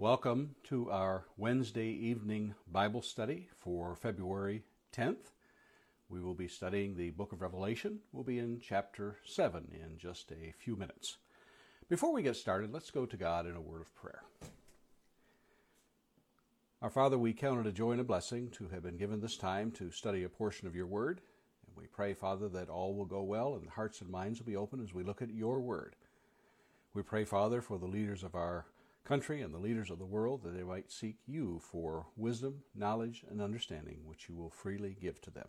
Welcome to our Wednesday evening Bible study for February 10th. We will be studying the book of Revelation. We'll be in chapter 7 in just a few minutes. Before we get started, let's go to God in a word of prayer. Our Father, we count it a joy and a blessing to have been given this time to study a portion of your word. And we pray, Father, that all will go well and hearts and minds will be open as we look at your word. We pray, Father, for the leaders of our country and the leaders of the world that they might seek you for wisdom, knowledge, and understanding, which you will freely give to them.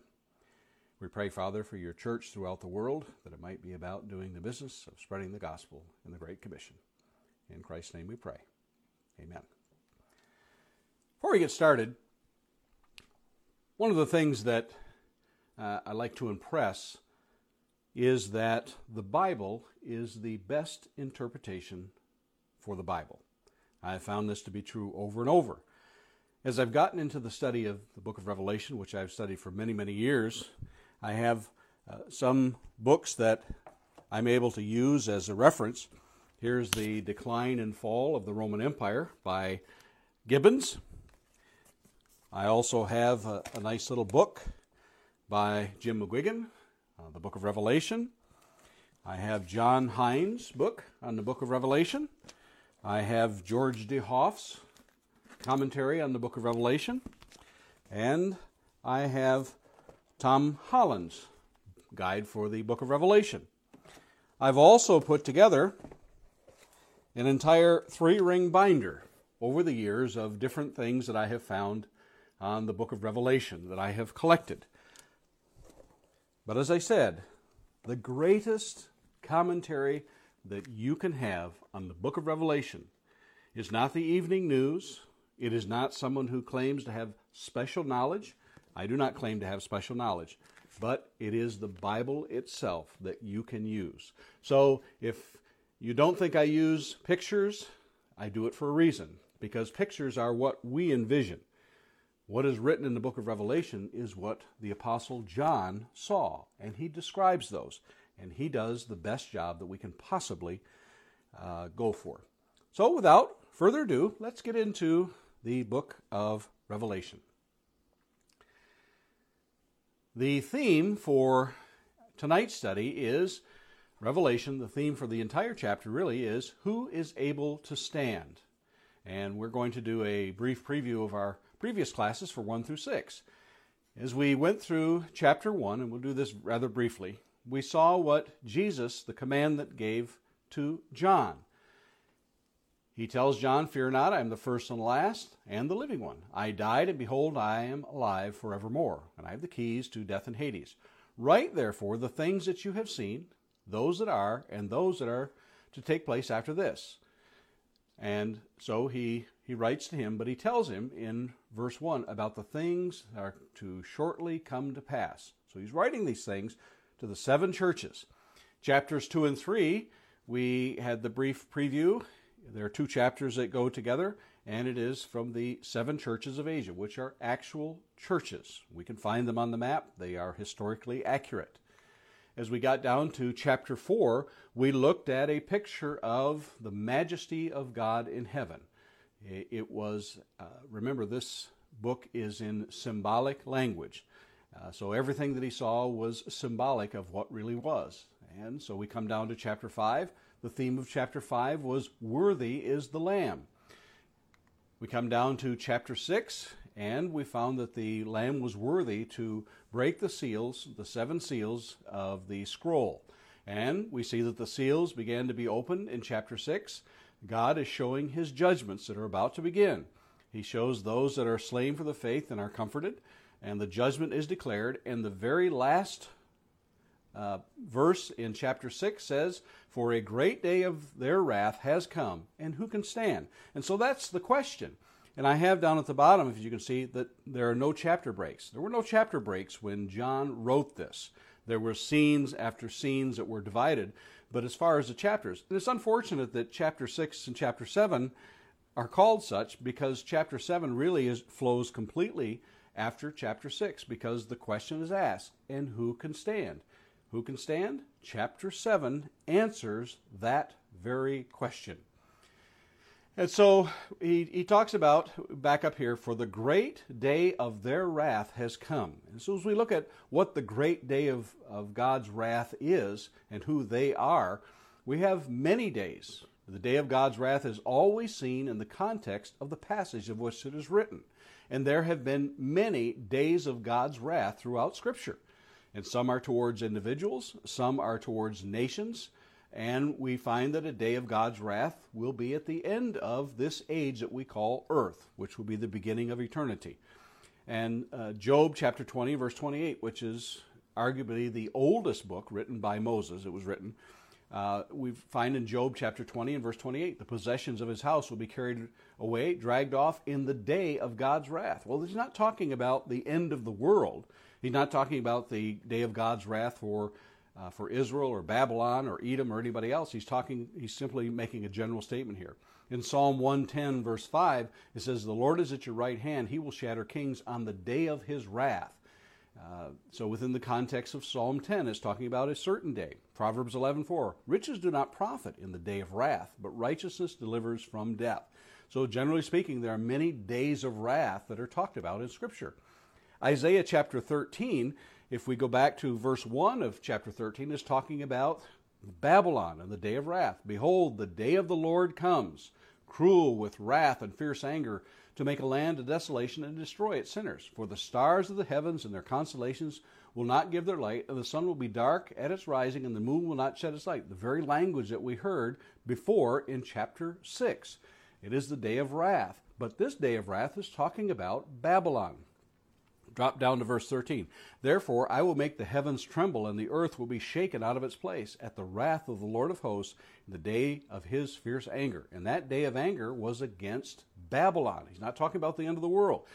We pray, Father, for your church throughout the world, that it might be about doing the business of spreading the gospel in the Great Commission. In Christ's name we pray. Amen. Before we get started, one of the things that uh, I like to impress is that the Bible is the best interpretation for the Bible. I have found this to be true over and over. As I've gotten into the study of the book of Revelation, which I've studied for many, many years, I have uh, some books that I'm able to use as a reference. Here's The Decline and Fall of the Roman Empire by Gibbons. I also have a, a nice little book by Jim McGuiggan, uh, the book of Revelation. I have John Hines' book on the book of Revelation. I have George DeHoff's commentary on the book of Revelation. And I have Tom Holland's guide for the book of Revelation. I've also put together an entire three ring binder over the years of different things that I have found on the book of Revelation that I have collected. But as I said, the greatest commentary that you can have on the book of Revelation is not the evening news. It is not someone who claims to have special knowledge. I do not claim to have special knowledge, but it is the Bible itself that you can use. So if you don't think I use pictures, I do it for a reason, because pictures are what we envision. What is written in the book of Revelation is what the Apostle John saw, and he describes those and he does the best job that we can possibly uh, go for. So, without further ado, let's get into the book of Revelation. The theme for tonight's study is Revelation. The theme for the entire chapter really is Who is able to stand? And we're going to do a brief preview of our previous classes for 1 through 6. As we went through chapter 1, and we'll do this rather briefly, we saw what Jesus, the command that gave to John. He tells John, Fear not, I am the first and last, and the living one. I died, and behold, I am alive forevermore, and I have the keys to death and Hades. Write therefore the things that you have seen, those that are, and those that are to take place after this. And so he, he writes to him, but he tells him in verse 1 about the things that are to shortly come to pass. So he's writing these things to the seven churches. Chapters 2 and 3, we had the brief preview. There are two chapters that go together, and it is from the seven churches of Asia, which are actual churches. We can find them on the map, they are historically accurate. As we got down to chapter 4, we looked at a picture of the majesty of God in heaven. It was, uh, remember, this book is in symbolic language. Uh, so everything that he saw was symbolic of what really was. And so we come down to chapter 5. The theme of chapter 5 was Worthy is the Lamb. We come down to chapter 6, and we found that the Lamb was worthy to break the seals, the seven seals of the scroll. And we see that the seals began to be opened in chapter 6. God is showing his judgments that are about to begin. He shows those that are slain for the faith and are comforted and the judgment is declared. And the very last uh, verse in chapter 6 says, For a great day of their wrath has come, and who can stand? And so that's the question. And I have down at the bottom, if you can see, that there are no chapter breaks. There were no chapter breaks when John wrote this. There were scenes after scenes that were divided. But as far as the chapters, and it's unfortunate that chapter 6 and chapter 7 are called such because chapter 7 really is, flows completely after chapter 6 because the question is asked and who can stand? Who can stand? Chapter 7 answers that very question. And so he, he talks about, back up here, for the great day of their wrath has come. And so as we look at what the great day of, of God's wrath is and who they are, we have many days. The day of God's wrath is always seen in the context of the passage of which it is written. And there have been many days of God's wrath throughout Scripture. And some are towards individuals, some are towards nations, and we find that a day of God's wrath will be at the end of this age that we call earth, which will be the beginning of eternity. And uh, Job chapter 20, verse 28, which is arguably the oldest book written by Moses, it was written. Uh, we find in Job chapter 20 and verse 28 the possessions of his house will be carried away, dragged off in the day of God's wrath. Well, he's not talking about the end of the world. He's not talking about the day of God's wrath for uh, for Israel or Babylon or Edom or anybody else. He's talking. He's simply making a general statement here. In Psalm 110, verse 5, it says, The Lord is at your right hand. He will shatter kings on the day of his wrath. Uh, so within the context of Psalm 10, it's talking about a certain day. Proverbs 11:4, riches do not profit in the day of wrath, but righteousness delivers from death. So generally speaking, there are many days of wrath that are talked about in Scripture. Isaiah chapter 13 if we go back to verse 1 of chapter 13, is talking about Babylon and the day of wrath. Behold, the day of the Lord comes, cruel with wrath and fierce anger, to make a land a desolation and destroy its sinners. For the stars of the heavens and their constellations will not give their light, and the sun will be dark at its rising, and the moon will not shed its light. The very language that we heard before in chapter 6. It is the day of wrath. But this day of wrath is talking about Babylon. Drop down to verse 13. Therefore, I will make the heavens tremble, and the earth will be shaken out of its place at the wrath of the Lord of hosts in the day of his fierce anger. And that day of anger was against Babylon. He's not talking about the end of the world.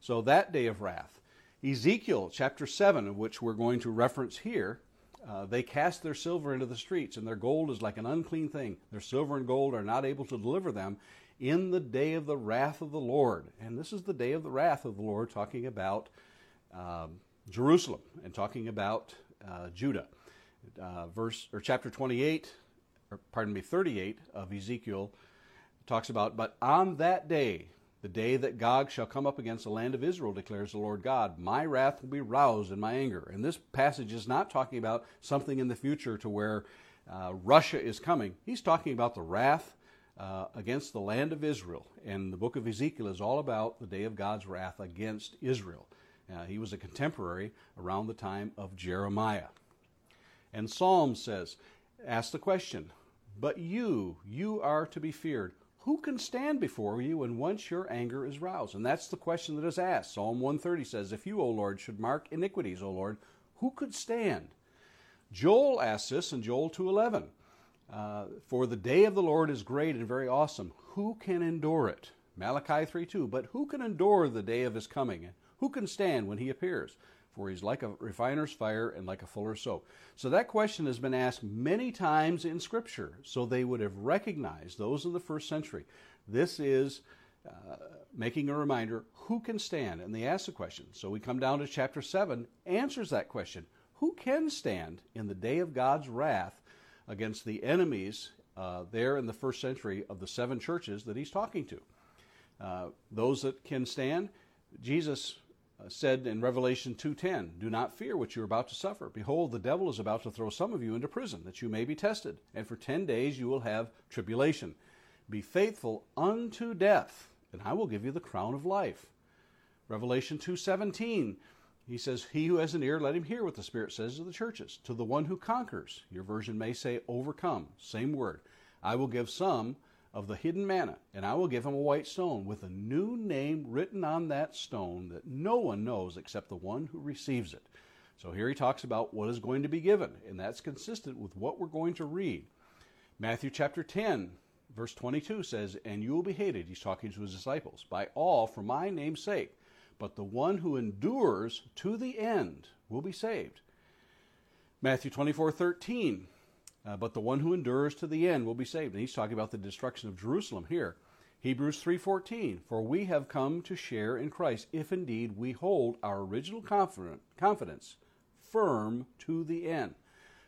So, that day of wrath. Ezekiel chapter 7, of which we're going to reference here, uh, they cast their silver into the streets, and their gold is like an unclean thing. Their silver and gold are not able to deliver them in the day of the wrath of the Lord. And this is the day of the wrath of the Lord, talking about um, Jerusalem and talking about uh, Judah. Uh, verse or chapter 28, or pardon me, 38 of Ezekiel talks about, but on that day, the day that Gog shall come up against the land of Israel, declares the Lord God, my wrath will be roused in my anger. And this passage is not talking about something in the future to where uh, Russia is coming. He's talking about the wrath uh, against the land of Israel. And the book of Ezekiel is all about the day of God's wrath against Israel. Uh, he was a contemporary around the time of Jeremiah. And Psalm says, ask the question, but you, you are to be feared. Who can stand before you when once your anger is roused? And that's the question that is asked. Psalm 130 says, If you, O Lord, should mark iniquities, O Lord, who could stand? Joel asks this in Joel 2.11. Uh, For the day of the Lord is great and very awesome. Who can endure it? Malachi 3.2. But who can endure the day of his coming? Who can stand when he appears? For he's like a refiner's fire and like a fuller's soap. So that question has been asked many times in Scripture, so they would have recognized those in the first century. This is uh, making a reminder who can stand? And they ask the question. So we come down to chapter 7, answers that question. Who can stand in the day of God's wrath against the enemies uh, there in the first century of the seven churches that he's talking to? Uh, those that can stand, Jesus Uh, said in Revelation 2:10, "Do not fear what you are about to suffer. Behold, the devil is about to throw some of you into prison, that you may be tested, and for 10 days you will have tribulation. Be faithful unto death, and I will give you the crown of life." Revelation 2:17, he says, "He who has an ear, let him hear what the Spirit says to the churches. To the one who conquers, your version may say overcome, same word. I will give some of the hidden manna, and I will give him a white stone with a new name written on that stone that no one knows except the one who receives it. So here he talks about what is going to be given, and that's consistent with what we're going to read. Matthew chapter 10, verse 22 says, And you will be hated, he's talking to his disciples, by all for my name's sake, but the one who endures to the end will be saved. Matthew 24, 13, uh, but the one who endures to the end will be saved. And he's talking about the destruction of Jerusalem here. Hebrews 3:14 For we have come to share in Christ if indeed we hold our original confidence firm to the end.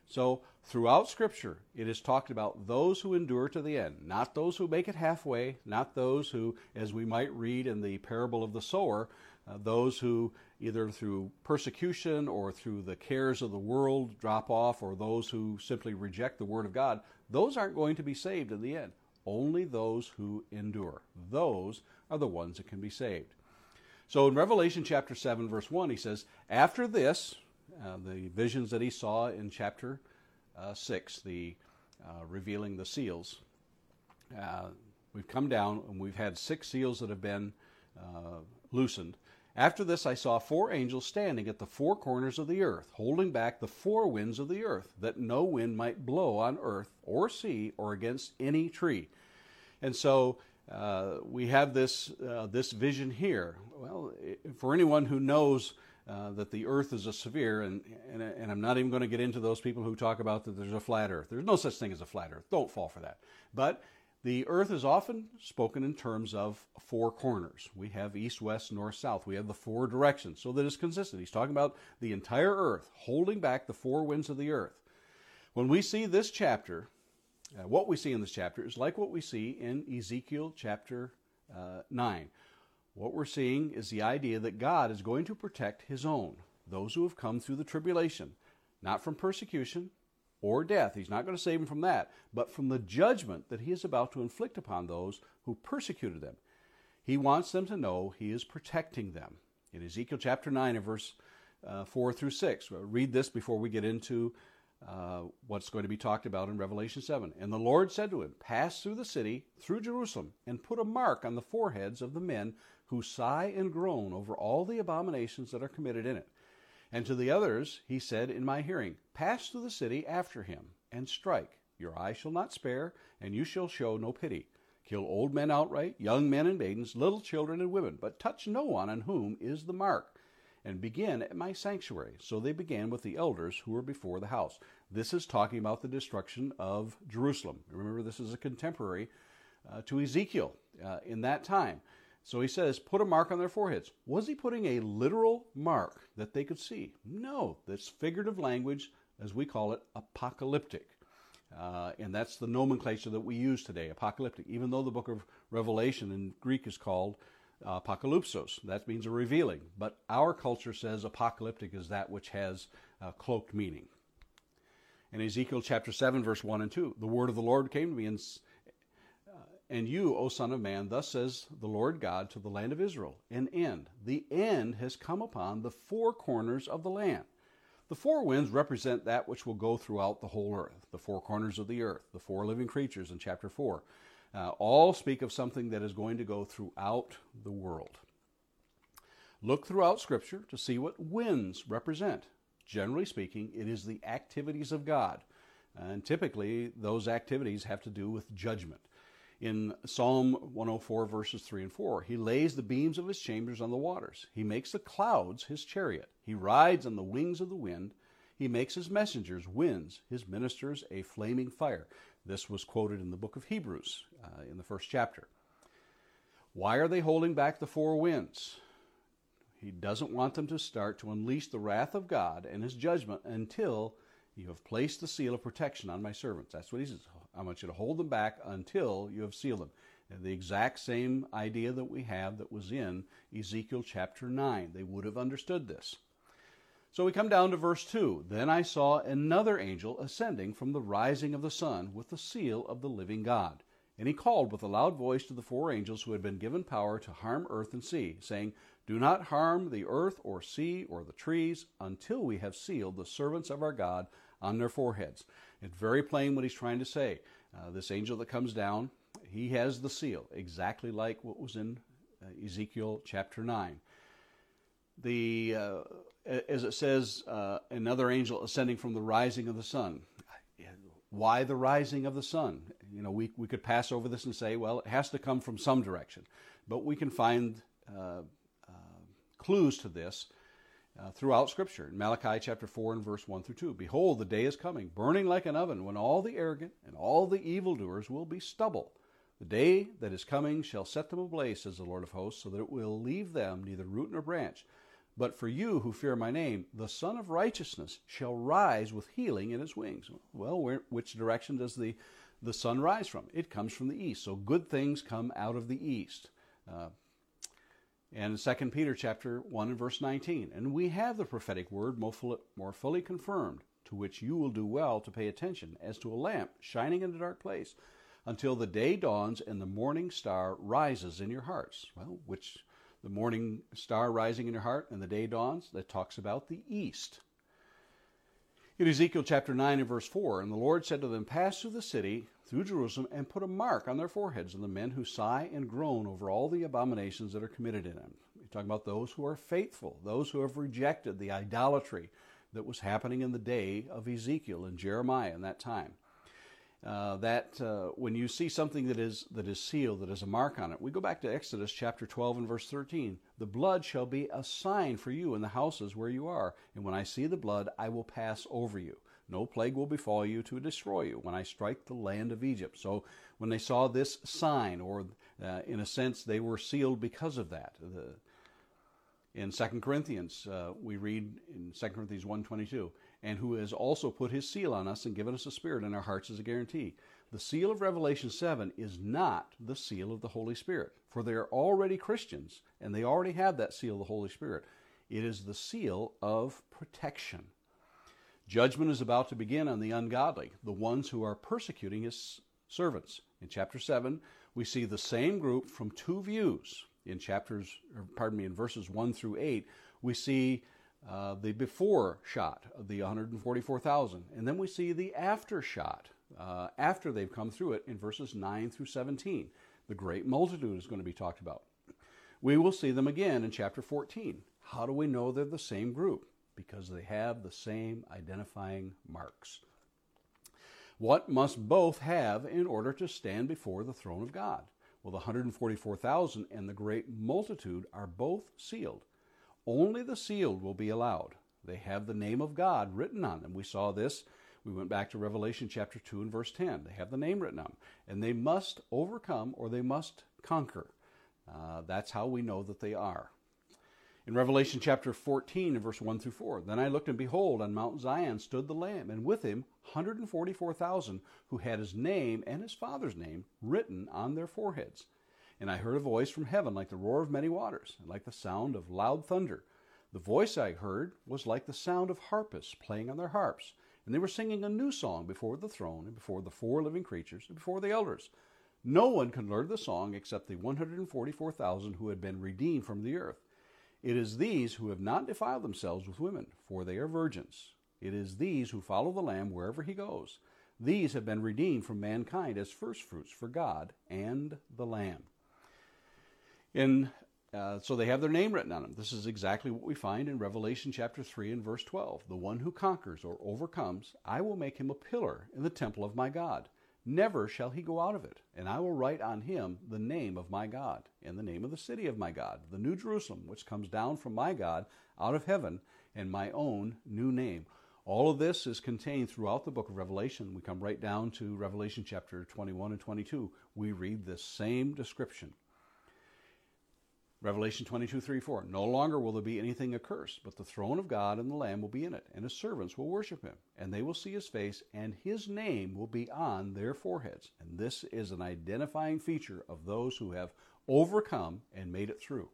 So, throughout Scripture, it is talked about those who endure to the end, not those who make it halfway, not those who, as we might read in the parable of the sower, uh, those who either through persecution or through the cares of the world drop off, or those who simply reject the Word of God, those aren't going to be saved in the end. Only those who endure. Those are the ones that can be saved. So in Revelation chapter 7, verse 1, he says, After this, uh, the visions that he saw in chapter uh, 6, the uh, revealing the seals, uh, we've come down and we've had six seals that have been loosened. After this, I saw four angels standing at the four corners of the earth, holding back the four winds of the earth, that no wind might blow on earth or sea or against any tree. And so uh, we have this, uh, this vision here. Well, for anyone who knows uh, that the earth is a sphere, and, and, and, I'm not even going to get into those people who talk about that there's a flat earth. There's no such thing as a flat earth. Don't fall for that. But the earth is often spoken in terms of four corners. We have east, west, north, south. We have the four directions, so that it's consistent. He's talking about the entire earth, holding back the four winds of the earth. When we see this chapter, uh, what we see in this chapter is like what we see in Ezekiel chapter uh, 9. What we're seeing is the idea that God is going to protect his own, those who have come through the tribulation, not from persecution or death. He's not going to save them from that, but from the judgment that he is about to inflict upon those who persecuted them. He wants them to know he is protecting them. In Ezekiel chapter 9 and verse uh, 4 through 6, we'll read this before we get into uh, what's going to be talked about in Revelation 7. And the Lord said to him, Pass through the city, through Jerusalem, and put a mark on the foreheads of the men who sigh and groan over all the abominations that are committed in it. And to the others he said in my hearing, Pass through the city after him, and strike. Your eye shall not spare, and you shall show no pity. Kill old men outright, young men and maidens, little children and women, but touch no one on whom is the mark and begin at my sanctuary. So they began with the elders who were before the house. This is talking about the destruction of Jerusalem. Remember, this is a contemporary uh, to Ezekiel uh, in that time. So he says, put a mark on their foreheads. Was he putting a literal mark that they could see? No, this figurative language, as we call it, apocalyptic. Uh, and that's the nomenclature that we use today, apocalyptic, even though the book of Revelation in Greek is called uh, apocalypsos. That means a revealing. But our culture says apocalyptic is that which has uh, cloaked meaning. In Ezekiel chapter 7, verse 1 and 2, the word of the Lord came to me, and, and you, O Son of Man, thus says the Lord God to the land of Israel, an end. The end has come upon the four corners of the land. The four winds represent that which will go throughout the whole earth, the four corners of the earth, the four living creatures in chapter 4 uh, all speak of something that is going to go throughout the world. Look throughout Scripture to see what winds represent. Generally speaking, it is the activities of God. And typically, those activities have to do with judgment. In Psalm 104, verses 3 and 4, He lays the beams of His chambers on the waters. He makes the clouds His chariot. He rides on the wings of the wind. He makes His messengers winds, His ministers a flaming fire. This was quoted in the book of Hebrews uh, in the first chapter. Why are they holding back the four winds? He doesn't want them to start to unleash the wrath of God and his judgment until you have placed the seal of protection on my servants. That's what he says. I want you to hold them back until you have sealed them. And the exact same idea that we have that was in Ezekiel chapter 9. They would have understood this. So we come down to verse 2. Then I saw another angel ascending from the rising of the sun with the seal of the living God. And he called with a loud voice to the four angels who had been given power to harm earth and sea, saying, Do not harm the earth or sea or the trees until we have sealed the servants of our God on their foreheads. It's very plain what he's trying to say. Uh, this angel that comes down, he has the seal, exactly like what was in uh, Ezekiel chapter 9. The uh, as it says, uh, another angel ascending from the rising of the sun. Why the rising of the sun? You know, we, we could pass over this and say, well, it has to come from some direction. But we can find uh, uh, clues to this uh, throughout Scripture. In Malachi chapter 4 and verse 1 through 2 Behold, the day is coming, burning like an oven, when all the arrogant and all the evildoers will be stubble. The day that is coming shall set them ablaze, says the Lord of hosts, so that it will leave them neither root nor branch. But for you who fear my name, the Sun of Righteousness shall rise with healing in his wings. Well, where, which direction does the, the sun rise from? It comes from the east. So good things come out of the east. Uh, and 2 Peter chapter 1 and verse 19. And we have the prophetic word more fully confirmed, to which you will do well to pay attention, as to a lamp shining in a dark place, until the day dawns and the morning star rises in your hearts. Well, which the morning star rising in your heart and the day dawns, that talks about the east. In Ezekiel chapter 9 and verse 4, and the Lord said to them, Pass through the city, through Jerusalem, and put a mark on their foreheads of the men who sigh and groan over all the abominations that are committed in them. You're talking about those who are faithful, those who have rejected the idolatry that was happening in the day of Ezekiel and Jeremiah in that time. Uh, that uh, when you see something that is that is sealed, that is a mark on it. We go back to Exodus chapter 12 and verse 13. The blood shall be a sign for you in the houses where you are, and when I see the blood, I will pass over you. No plague will befall you to destroy you when I strike the land of Egypt. So when they saw this sign, or uh, in a sense, they were sealed because of that. The, in 2 Corinthians, uh, we read in 2 Corinthians 1.22, and who has also put his seal on us and given us a spirit in our hearts as a guarantee. The seal of Revelation 7 is not the seal of the Holy Spirit, for they are already Christians, and they already have that seal of the Holy Spirit. It is the seal of protection. Judgment is about to begin on the ungodly, the ones who are persecuting his servants. In chapter 7, we see the same group from two views. In chapters, pardon me, in verses 1 through 8, we see uh, the before shot of the 144,000, and then we see the after shot uh, after they've come through it in verses 9 through 17. The great multitude is going to be talked about. We will see them again in chapter 14. How do we know they're the same group? Because they have the same identifying marks. What must both have in order to stand before the throne of God? Well, the 144,000 and the great multitude are both sealed. Only the sealed will be allowed. They have the name of God written on them. We saw this. We went back to Revelation chapter 2 and verse 10. They have the name written on them. And they must overcome or they must conquer. Uh, that's how we know that they are. In Revelation chapter 14 and verse 1 through 4, then I looked and behold, on Mount Zion stood the Lamb, and with him 144,000 who had his name and his father's name written on their foreheads. And I heard a voice from heaven like the roar of many waters, and like the sound of loud thunder. The voice I heard was like the sound of harpists playing on their harps, and they were singing a new song before the throne, and before the four living creatures, and before the elders. No one could learn the song except the 144,000 who had been redeemed from the earth. It is these who have not defiled themselves with women, for they are virgins. It is these who follow the Lamb wherever he goes. These have been redeemed from mankind as firstfruits for God and the Lamb. In, uh, so they have their name written on them. This is exactly what we find in Revelation chapter 3 and verse 12. The one who conquers or overcomes, I will make him a pillar in the temple of my God. Never shall he go out of it, and I will write on him the name of my God, and the name of the city of my God, the new Jerusalem, which comes down from my God out of heaven, and my own new name. All of this is contained throughout the book of Revelation. We come right down to Revelation chapter 21 and 22. We read this same description. Revelation 22, 3, 4. No longer will there be anything accursed, but the throne of God and the Lamb will be in it, and his servants will worship him, and they will see his face, and his name will be on their foreheads. And this is an identifying feature of those who have overcome and made it through.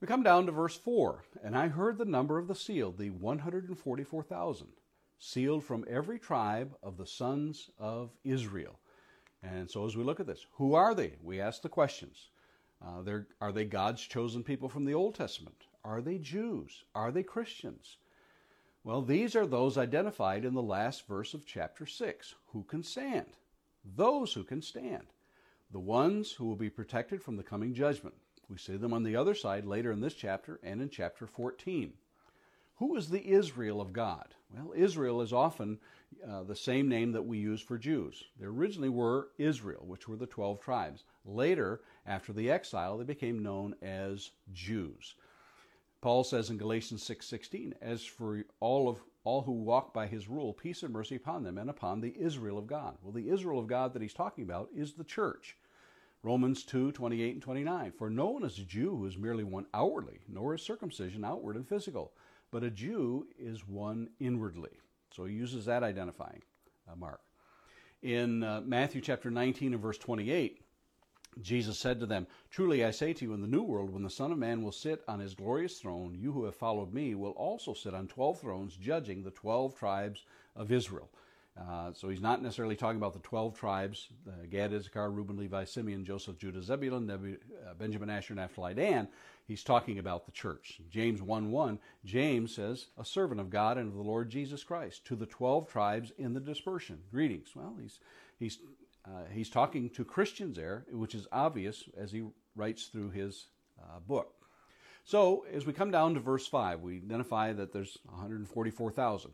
We come down to verse 4. And I heard the number of the sealed, the 144,000, sealed from every tribe of the sons of Israel. And so as we look at this, who are they? We ask the questions. Uh, are they God's chosen people from the Old Testament? Are they Jews? Are they Christians? Well, these are those identified in the last verse of chapter 6. Who can stand? Those who can stand. The ones who will be protected from the coming judgment. We see them on the other side later in this chapter and in chapter 14. Who is the Israel of God? Well, Israel is often uh, the same name that we use for Jews. There originally were Israel, which were the 12 tribes. Later, after the exile, they became known as Jews. Paul says in Galatians 6:16, "As for all of all who walk by his rule, peace and mercy upon them and upon the Israel of God." Well, the Israel of God that he's talking about is the church. Romans 2 28 and 29. For no one is a Jew who is merely one outwardly, nor is circumcision outward and physical, but a Jew is one inwardly. So he uses that identifying uh, mark. In uh, Matthew chapter 19 and verse 28, Jesus said to them, Truly I say to you, in the new world, when the Son of Man will sit on his glorious throne, you who have followed me will also sit on 12 thrones, judging the 12 tribes of Israel. Uh, so he's not necessarily talking about the 12 tribes uh, Gad, Issachar, Reuben, Levi, Simeon, Joseph, Judah, Zebulun, uh, Benjamin, Asher, Naphtali, Dan. He's talking about the church. James 1 1, James says, A servant of God and of the Lord Jesus Christ, to the 12 tribes in the dispersion. Greetings. Well, he's, he's, uh, he's talking to Christians there, which is obvious as he writes through his book. So, as we come down to verse 5, we identify that there's 144,000.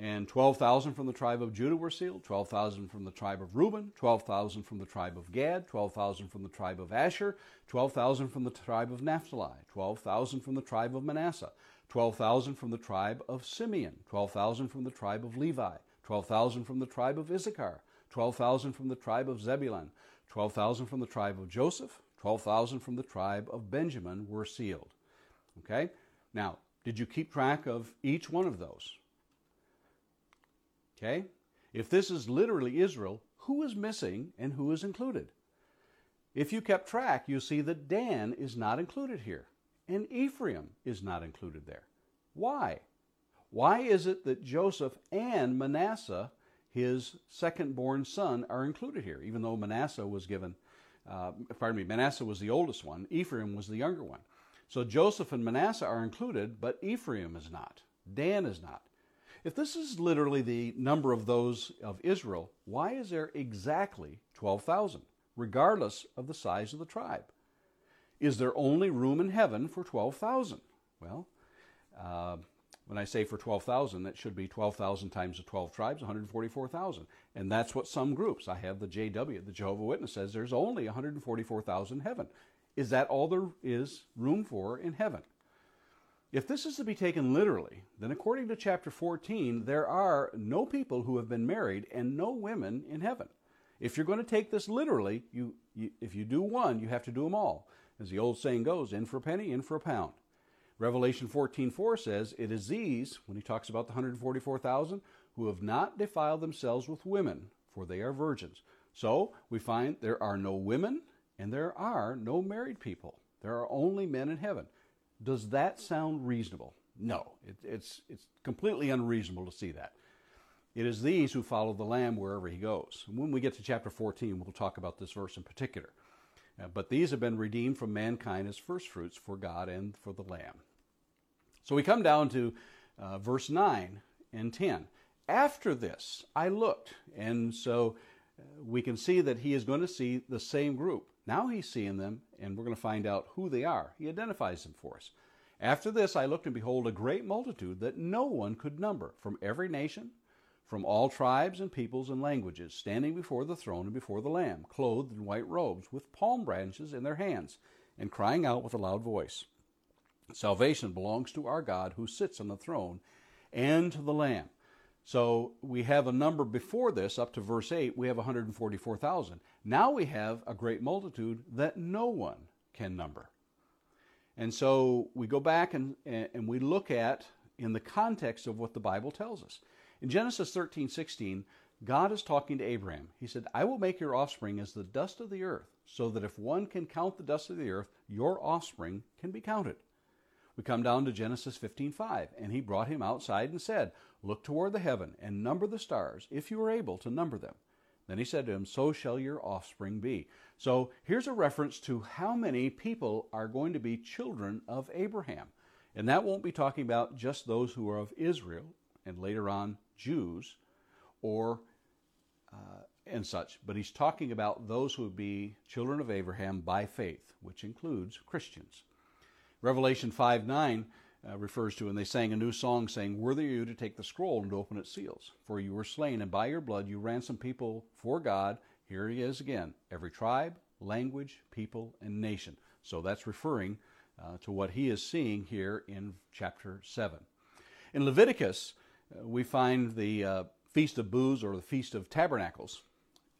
And 12,000 from the tribe of Judah were sealed, 12,000 from the tribe of Reuben, 12,000 from the tribe of Gad, 12,000 from the tribe of Asher, 12,000 from the tribe of Naphtali, 12,000 from the tribe of Manasseh, 12,000 from the tribe of Simeon, 12,000 from the tribe of Levi, 12,000 from the tribe of Issachar, 12,000 from the tribe of Zebulun, 12,000 from the tribe of Joseph, 12,000 from the tribe of Benjamin were sealed. Okay? Now, did you keep track of each one of those? Okay? If this is literally Israel, who is missing and who is included? If you kept track, you see that Dan is not included here, and Ephraim is not included there. Why? Why is it that Joseph and Manasseh, his second born son, are included here, even though Manasseh was given, uh, pardon me, Manasseh was the oldest one, Ephraim was the younger one. So Joseph and Manasseh are included, but Ephraim is not. Dan is not. If this is literally the number of those of Israel, why is there exactly 12,000, regardless of the size of the tribe? Is there only room in heaven for 12,000? Well, uh, when I say for 12,000, that should be 12,000 times the 12 tribes, 144,000. And that's what some groups, I have the JW, the Jehovah Witness, says there's only 144,000 in heaven. Is that all there is room for in heaven? If this is to be taken literally, then according to chapter 14, there are no people who have been married and no women in heaven. If you're going to take this literally, you, you, if you do one, you have to do them all. As the old saying goes, in for a penny, in for a pound. Revelation 14:4 says, "It is these, when he talks about the 144,000, who have not defiled themselves with women, for they are virgins." So, we find there are no women and there are no married people. There are only men in heaven. Does that sound reasonable? No, it, it's, it's completely unreasonable to see that. It is these who follow the Lamb wherever he goes. And when we get to chapter 14, we'll talk about this verse in particular. Uh, but these have been redeemed from mankind as firstfruits for God and for the Lamb. So we come down to uh, verse 9 and 10. After this, I looked, and so we can see that he is going to see the same group. Now he's seeing them, and we're going to find out who they are. He identifies them for us. After this, I looked and behold a great multitude that no one could number, from every nation, from all tribes and peoples and languages, standing before the throne and before the Lamb, clothed in white robes, with palm branches in their hands, and crying out with a loud voice Salvation belongs to our God who sits on the throne and to the Lamb. So we have a number before this, up to verse 8, we have 144,000. Now we have a great multitude that no one can number. And so we go back and, and we look at in the context of what the Bible tells us. In Genesis 13, 16, God is talking to Abraham. He said, I will make your offspring as the dust of the earth, so that if one can count the dust of the earth, your offspring can be counted. We come down to Genesis 15:5, and he brought him outside and said, "Look toward the heaven and number the stars, if you are able to number them." Then he said to him, "So shall your offspring be." So here's a reference to how many people are going to be children of Abraham. And that won't be talking about just those who are of Israel and later on Jews or uh, and such, but he's talking about those who would be children of Abraham by faith, which includes Christians. Revelation 5 9 uh, refers to, and they sang a new song saying, Worthy are you to take the scroll and to open its seals. For you were slain, and by your blood you ransomed people for God. Here he is again every tribe, language, people, and nation. So that's referring uh, to what he is seeing here in chapter 7. In Leviticus, uh, we find the uh, Feast of Booths or the Feast of Tabernacles.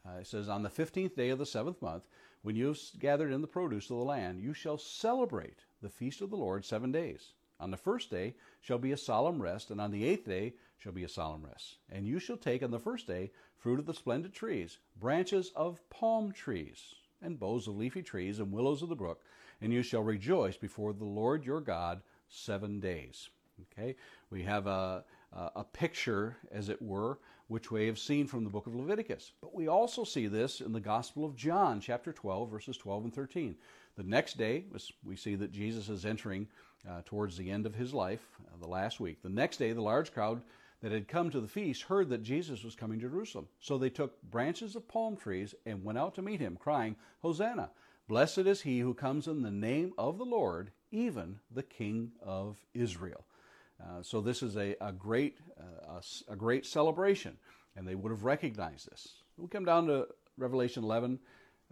Uh, it says, On the 15th day of the seventh month, when you have gathered in the produce of the land, you shall celebrate the feast of the Lord seven days. On the first day shall be a solemn rest, and on the eighth day shall be a solemn rest. And you shall take on the first day fruit of the splendid trees, branches of palm trees, and boughs of leafy trees, and willows of the brook, and you shall rejoice before the Lord your God seven days. Okay, we have a, a picture, as it were, which we have seen from the book of Leviticus. But we also see this in the Gospel of John, chapter 12, verses 12 and 13. The next day, we see that Jesus is entering uh, towards the end of his life, uh, the last week. The next day, the large crowd that had come to the feast heard that Jesus was coming to Jerusalem. So they took branches of palm trees and went out to meet him, crying, Hosanna! Blessed is he who comes in the name of the Lord, even the King of Israel. Uh, so this is a, a great uh, a, a, great celebration, and they would have recognized this. We come down to Revelation 11,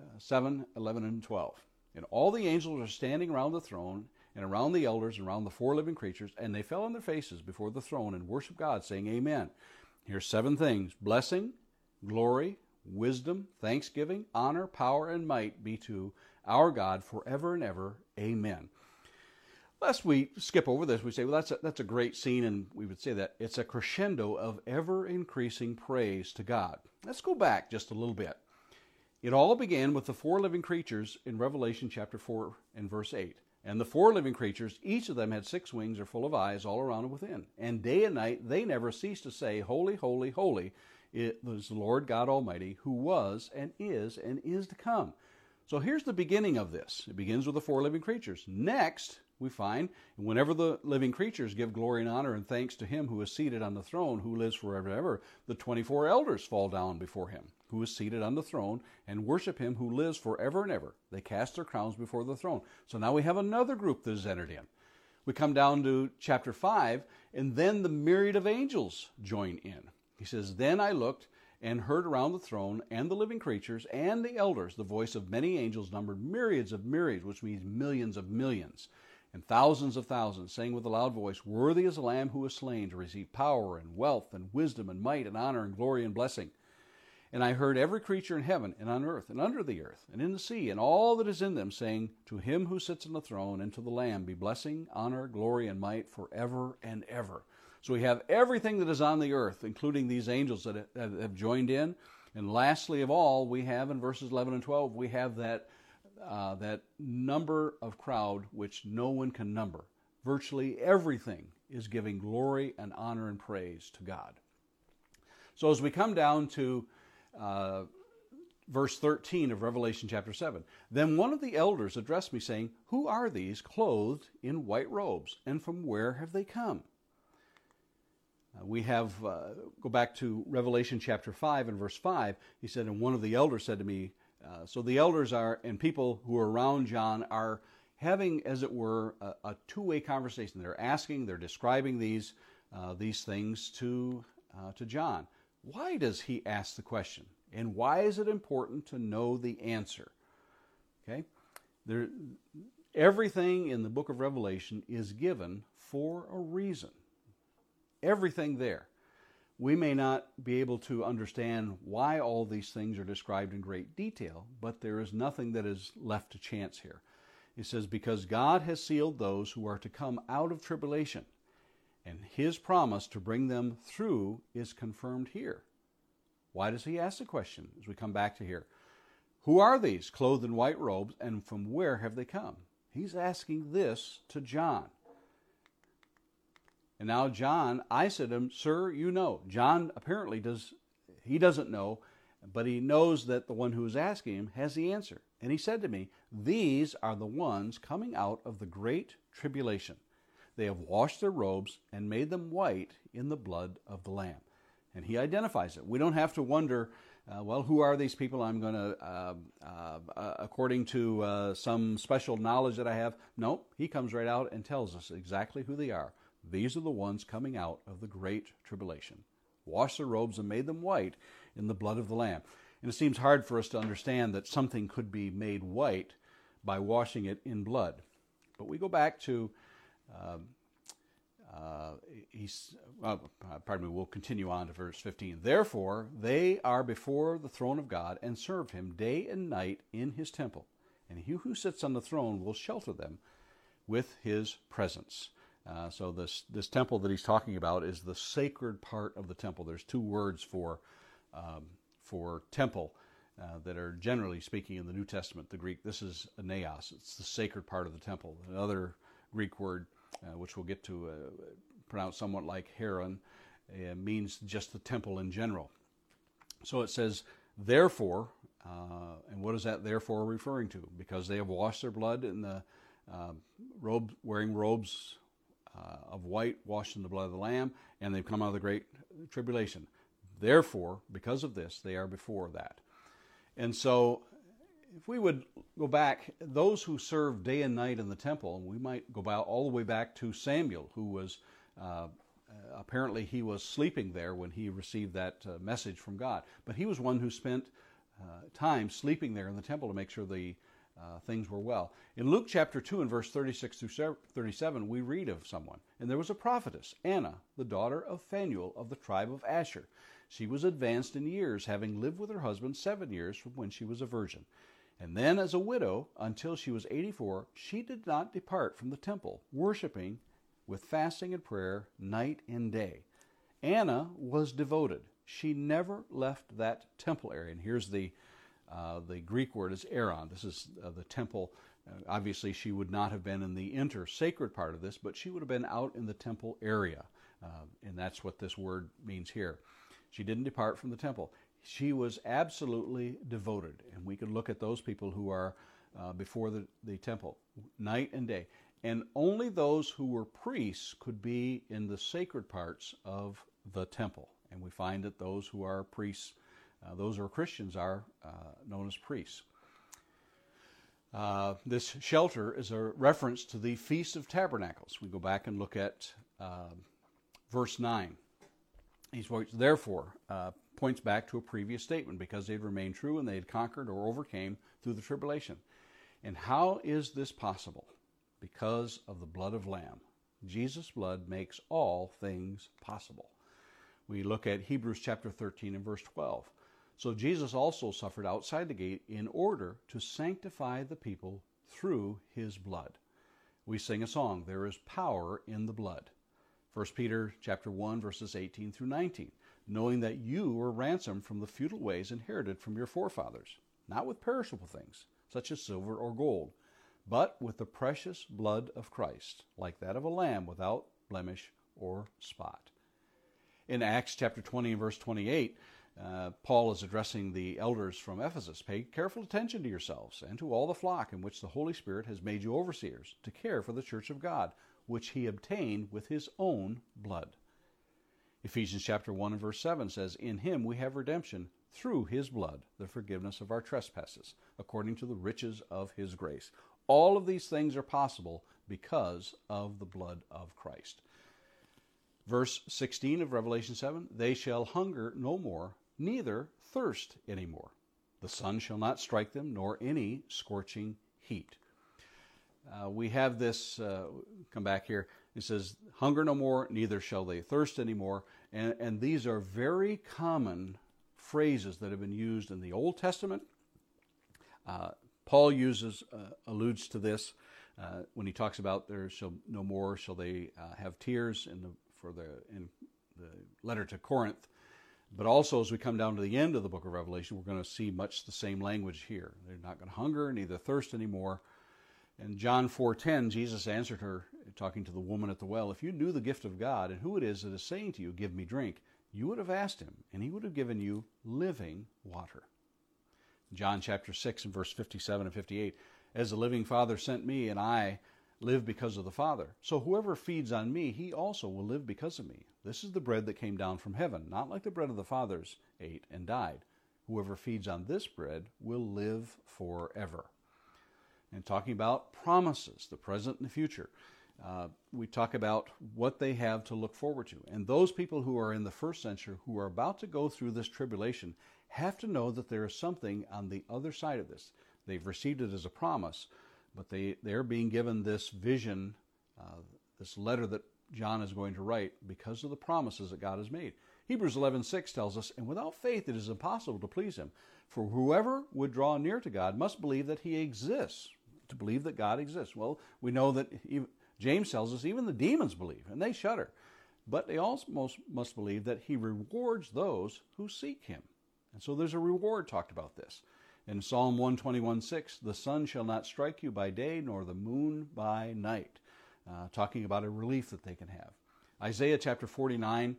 uh, 7, 11, and 12. And all the angels are standing around the throne and around the elders and around the four living creatures, and they fell on their faces before the throne and worshiped God, saying, Amen. Here's seven things blessing, glory, wisdom, thanksgiving, honor, power, and might be to our God forever and ever. Amen. Lest we skip over this, we say, well, that's a, that's a great scene, and we would say that it's a crescendo of ever increasing praise to God. Let's go back just a little bit. It all began with the four living creatures in Revelation chapter 4 and verse 8. And the four living creatures, each of them had six wings or full of eyes all around and within. And day and night they never ceased to say, Holy, holy, holy was the Lord God Almighty, who was and is and is to come. So here's the beginning of this. It begins with the four living creatures. Next, we find whenever the living creatures give glory and honor and thanks to him who is seated on the throne, who lives forever and ever, the 24 elders fall down before him, who is seated on the throne, and worship him who lives forever and ever. They cast their crowns before the throne. So now we have another group that is entered in. We come down to chapter 5, and then the myriad of angels join in. He says, Then I looked and heard around the throne and the living creatures and the elders the voice of many angels numbered myriads of myriads, which means millions of millions and thousands of thousands, saying with a loud voice, Worthy is the Lamb who was slain to receive power and wealth and wisdom and might and honor and glory and blessing. And I heard every creature in heaven and on earth and under the earth and in the sea and all that is in them saying, To him who sits on the throne and to the Lamb be blessing, honor, glory, and might forever and ever. So we have everything that is on the earth, including these angels that have joined in. And lastly of all, we have in verses 11 and 12, we have that uh, that number of crowd which no one can number. Virtually everything is giving glory and honor and praise to God. So as we come down to uh, verse 13 of Revelation chapter 7, then one of the elders addressed me, saying, Who are these clothed in white robes, and from where have they come? We have, uh, go back to Revelation chapter 5 and verse 5. He said, And one of the elders said to me, uh, so the elders are, and people who are around John are having, as it were, a, a two-way conversation. They're asking, they're describing these uh, these things to uh, to John. Why does he ask the question, and why is it important to know the answer? Okay, there, everything in the book of Revelation is given for a reason. Everything there we may not be able to understand why all these things are described in great detail, but there is nothing that is left to chance here. It says, Because God has sealed those who are to come out of tribulation, and his promise to bring them through is confirmed here. Why does he ask the question as we come back to here? Who are these clothed in white robes, and from where have they come? He's asking this to John. And now John, I said to him, Sir, you know. John apparently does, he doesn't know, but he knows that the one who is asking him has the answer. And he said to me, These are the ones coming out of the great tribulation. They have washed their robes and made them white in the blood of the Lamb. And he identifies it. We don't have to wonder, uh, well, who are these people? I'm going to, uh, uh, uh, according to uh, some special knowledge that I have. No, he comes right out and tells us exactly who they are. These are the ones coming out of the great tribulation. Washed their robes and made them white in the blood of the Lamb. And it seems hard for us to understand that something could be made white by washing it in blood. But we go back to uh, uh, he's, uh, pardon me, we'll continue on to verse 15. Therefore, they are before the throne of God and serve him day and night in his temple. And he who sits on the throne will shelter them with his presence. Uh, so this this temple that he's talking about is the sacred part of the temple. There's two words for um, for temple uh, that are generally speaking in the New Testament. The Greek this is a naos. It's the sacred part of the temple. Another Greek word, which we'll get to, uh, pronounced somewhat like heron, uh, means just the temple in general. So it says, therefore, uh, and what is that therefore referring to? Because they have washed their blood in the robe, wearing robes uh, of white washed in the blood of the Lamb, and they've come out of the great tribulation. Therefore, because of this, they are before that. And so, if we would go back, those who served day and night in the temple, we might go all the way back to Samuel, who was uh, apparently he was sleeping there when he received that uh, message from God. But he was one who spent uh, time sleeping there in the temple to make sure the uh, things were well. In Luke chapter 2 and verse 36 through 37, we read of someone. And there was a prophetess, Anna, the daughter of Phanuel of the tribe of Asher. She was advanced in years, having lived with her husband seven years from when she was a virgin. And then, as a widow, until she was 84, she did not depart from the temple, worshiping with fasting and prayer night and day. Anna was devoted. She never left that temple area. And here's the uh, the Greek word is hieron. This is uh, the temple. Uh, obviously, she would not have been in the inter sacred part of this, but she would have been out in the temple area. Uh, and that's what this word means here. She didn't depart from the temple. She was absolutely devoted. And we can look at those people who are uh, before the, the temple night and day. And only those who were priests could be in the sacred parts of the temple. And we find that those who are priests uh, those who are Christians are uh, known as priests. Uh, this shelter is a reference to the Feast of Tabernacles. We go back and look at uh, verse 9. He's therefore uh, points back to a previous statement because they'd remained true and they had conquered or overcame through the tribulation. And how is this possible? Because of the blood of Lamb. Jesus' blood makes all things possible. We look at Hebrews chapter 13 and verse 12. So Jesus also suffered outside the gate in order to sanctify the people through his blood. We sing a song, there is power in the blood. 1 Peter chapter 1 verses 18 through 19, knowing that you were ransomed from the futile ways inherited from your forefathers, not with perishable things, such as silver or gold, but with the precious blood of Christ, like that of a lamb without blemish or spot. In Acts chapter 20 and verse 28, uh, Paul is addressing the elders from Ephesus. Pay careful attention to yourselves and to all the flock in which the Holy Spirit has made you overseers to care for the church of God, which he obtained with his own blood. Ephesians chapter 1 and verse 7 says, In him we have redemption through his blood, the forgiveness of our trespasses, according to the riches of his grace. All of these things are possible because of the blood of Christ. Verse 16 of Revelation 7 They shall hunger no more, neither thirst any more. The sun shall not strike them, nor any scorching heat. Uh, we have this, uh, come back here, it says, hunger no more, neither shall they thirst any more. And, and these are very common phrases that have been used in the Old Testament. Uh, Paul uses, uh, alludes to this uh, when he talks about there shall no more shall they have tears in the, for the, in the letter to Corinth. But also, as we come down to the end of the book of Revelation, we're going to see much the same language here. They're not going to hunger, neither thirst anymore. In John 4:10, Jesus answered her, talking to the woman at the well, "If you knew the gift of God and who it is that is saying to you, give me drink, you would have asked him, and he would have given you living water." John chapter 6 and verse 57 and 58, "As the living Father sent me, and I live because of the Father. So whoever feeds on me, he also will live because of me. This is the bread that came down from heaven, not like the bread of the fathers ate and died. Whoever feeds on this bread will live forever. And talking about promises, the present and the future, uh, we talk about what they have to look forward to. And those people who are in the first century who are about to go through this tribulation have to know that there is something on the other side of this. They've received it as a promise, but they, they're being given this vision, uh, this letter that John is going to write because of the promises that God has made. Hebrews 11:6 tells us, "And without faith it is impossible to please him, for whoever would draw near to God must believe that he exists." To believe that God exists. Well, we know that James tells us even the demons believe, and they shudder. But they also must believe that he rewards those who seek him. And so there's a reward talked about this. In Psalm 121 6, the sun shall not strike you by day, nor the moon by night. Uh, talking about a relief that they can have. Isaiah chapter 49,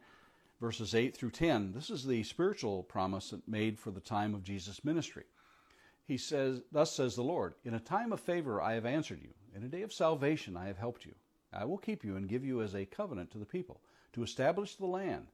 verses 8 through 10. This is the spiritual promise made for the time of Jesus' ministry. He says, Thus says the Lord, In a time of favor I have answered you, in a day of salvation I have helped you. I will keep you and give you as a covenant to the people, to establish the land,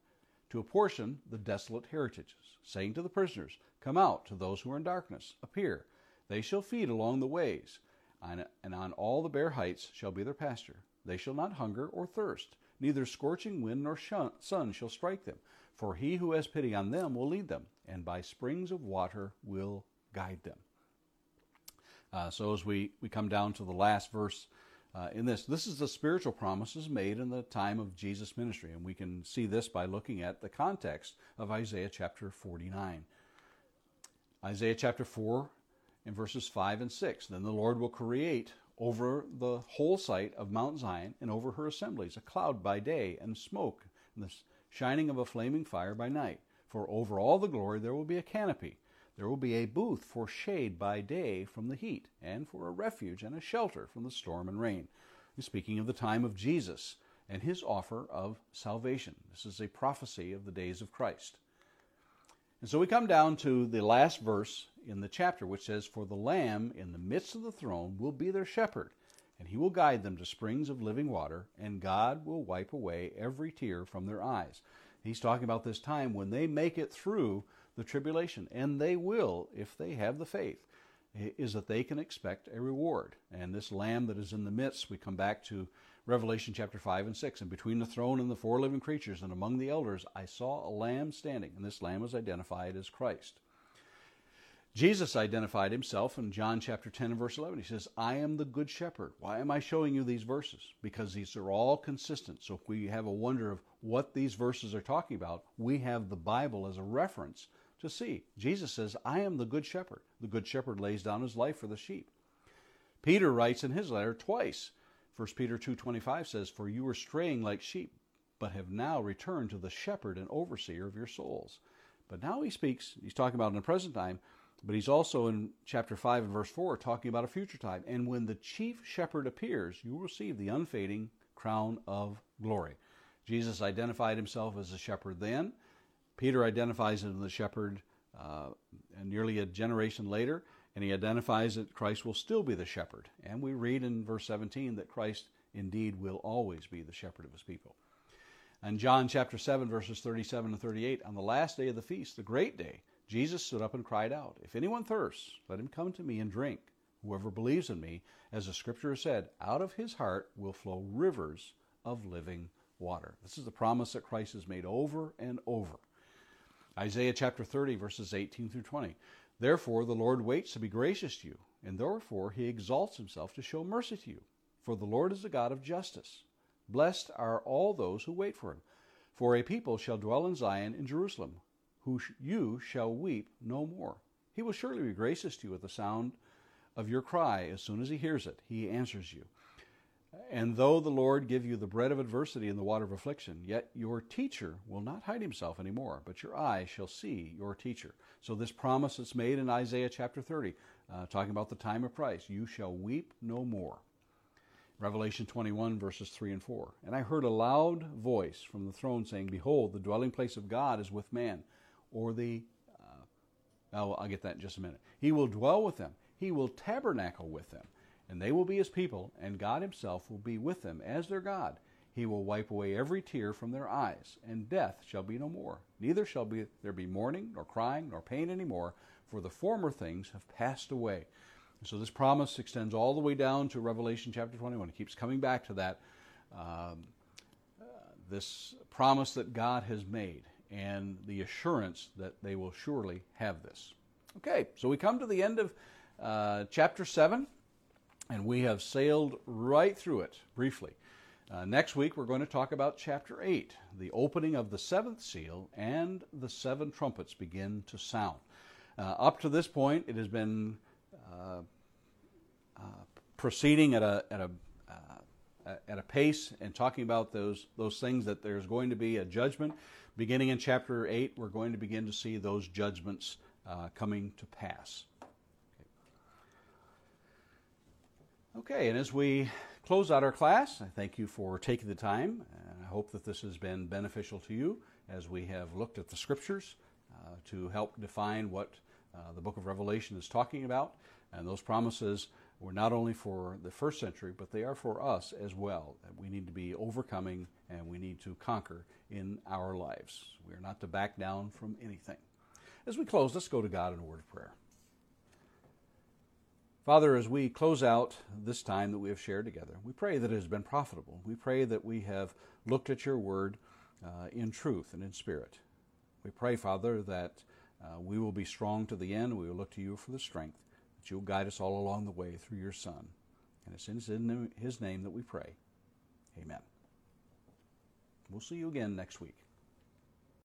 to apportion the desolate heritages, saying to the prisoners, Come out to those who are in darkness, appear. They shall feed along the ways, and on all the bare heights shall be their pasture. They shall not hunger or thirst, neither scorching wind nor sun shall strike them. For he who has pity on them will lead them, and by springs of water will guide them. Uh, so as we, we come down to the last verse uh, in this, this is the spiritual promises made in the time of Jesus' ministry, and we can see this by looking at the context of Isaiah chapter 49. Isaiah chapter 4 in verses 5 and 6. Then the Lord will create over the whole site of Mount Zion and over her assemblies a cloud by day and smoke and the shining of a flaming fire by night. For over all the glory there will be a canopy. There will be a booth for shade by day from the heat, and for a refuge and a shelter from the storm and rain. He's speaking of the time of Jesus and his offer of salvation. This is a prophecy of the days of Christ. And so we come down to the last verse in the chapter, which says, For the Lamb in the midst of the throne will be their shepherd, and he will guide them to springs of living water, and God will wipe away every tear from their eyes. He's talking about this time when they make it through the tribulation, and they will if they have the faith, is that they can expect a reward. And this Lamb that is in the midst, we come back to Revelation chapter 5 and 6. And between the throne and the four living creatures and among the elders, I saw a lamb standing, and this lamb was identified as Christ. Jesus identified himself in John chapter 10 and verse 11. He says, I am the good shepherd. Why am I showing you these verses? Because these are all consistent. So if we have a wonder of what these verses are talking about, we have the Bible as a reference to see. Jesus says, I am the good shepherd. The good shepherd lays down his life for the sheep. Peter writes in his letter twice 1 Peter 2:25 says, "For you were straying like sheep, but have now returned to the shepherd and overseer of your souls." But now he speaks, he's talking about in the present time, but he's also in chapter 5 and verse 4 talking about a future time. And when the chief shepherd appears, you will receive the unfading crown of glory. Jesus identified himself as a shepherd then. Peter identifies it as the shepherd uh, nearly a generation later and he identifies that Christ will still be the shepherd. And we read in verse 17 that Christ indeed will always be the shepherd of his people. And John chapter 7, verses 37 and 38, on the last day of the feast, the great day, Jesus stood up and cried out, If anyone thirsts, let him come to me and drink. Whoever believes in me, as the scripture has said, out of his heart will flow rivers of living water. This is the promise that Christ has made over and over. Isaiah chapter 30, verses 18 through 20. Therefore, the Lord waits to be gracious to you, and therefore he exalts himself to show mercy to you. For the Lord is a God of justice. Blessed are all those who wait for him. For a people shall dwell in Zion in Jerusalem, who you shall weep no more. He will surely be gracious to you at the sound of your cry. As soon as he hears it, he answers you. And though the Lord give you the bread of adversity and the water of affliction, yet your teacher will not hide himself any more, but your eye shall see your teacher. So, this promise that's made in Isaiah chapter 30, uh, talking about the time of Christ, you shall weep no more. Revelation 21, verses 3 and 4. And I heard a loud voice from the throne saying, Behold, the dwelling place of God is with man, or the. Uh, oh, I'll get that in just a minute. He will dwell with them, he will tabernacle with them and they will be his people, and God himself will be with them as their God. He will wipe away every tear from their eyes, and death shall be no more. Neither shall be, there be mourning, nor crying, nor pain any more, for the former things have passed away. so this promise extends all the way down to Revelation chapter 21. It keeps coming back to that. Um, uh, this promise that God has made and the assurance that they will surely have this. Okay, so we come to the end of uh, chapter 7 and we have sailed right through it briefly. Uh, next week, we're going to talk about chapter 8, the opening of the seventh seal, and the seven trumpets begin to sound. Uh, up to this point, it has been uh, uh proceeding at a, at a uh, at a pace and talking about those those things that there's going to be a judgment. Beginning in chapter eight, we're going to begin to see those judgments uh, coming to pass. Okay. and as we close out our class, I thank you for taking the time, I hope that this has been beneficial to you as we have looked at the scriptures uh, to help define what uh, the book of Revelation is talking about and those promises were not only for the first century, but they are for us as well. That we need to be overcoming and we need to conquer in our lives. We are not to back down from anything. As we close, let's go to God in a word of prayer. Father, as we close out this time that we have shared together, we pray that it has been profitable. We pray that we have looked at your word uh, in truth and in spirit. We pray, Father, that uh, we will be strong to the end. We will look to you for the strength that you'll guide us all along the way through your Son. And it's in his name that we pray. Amen. We'll see you again next week.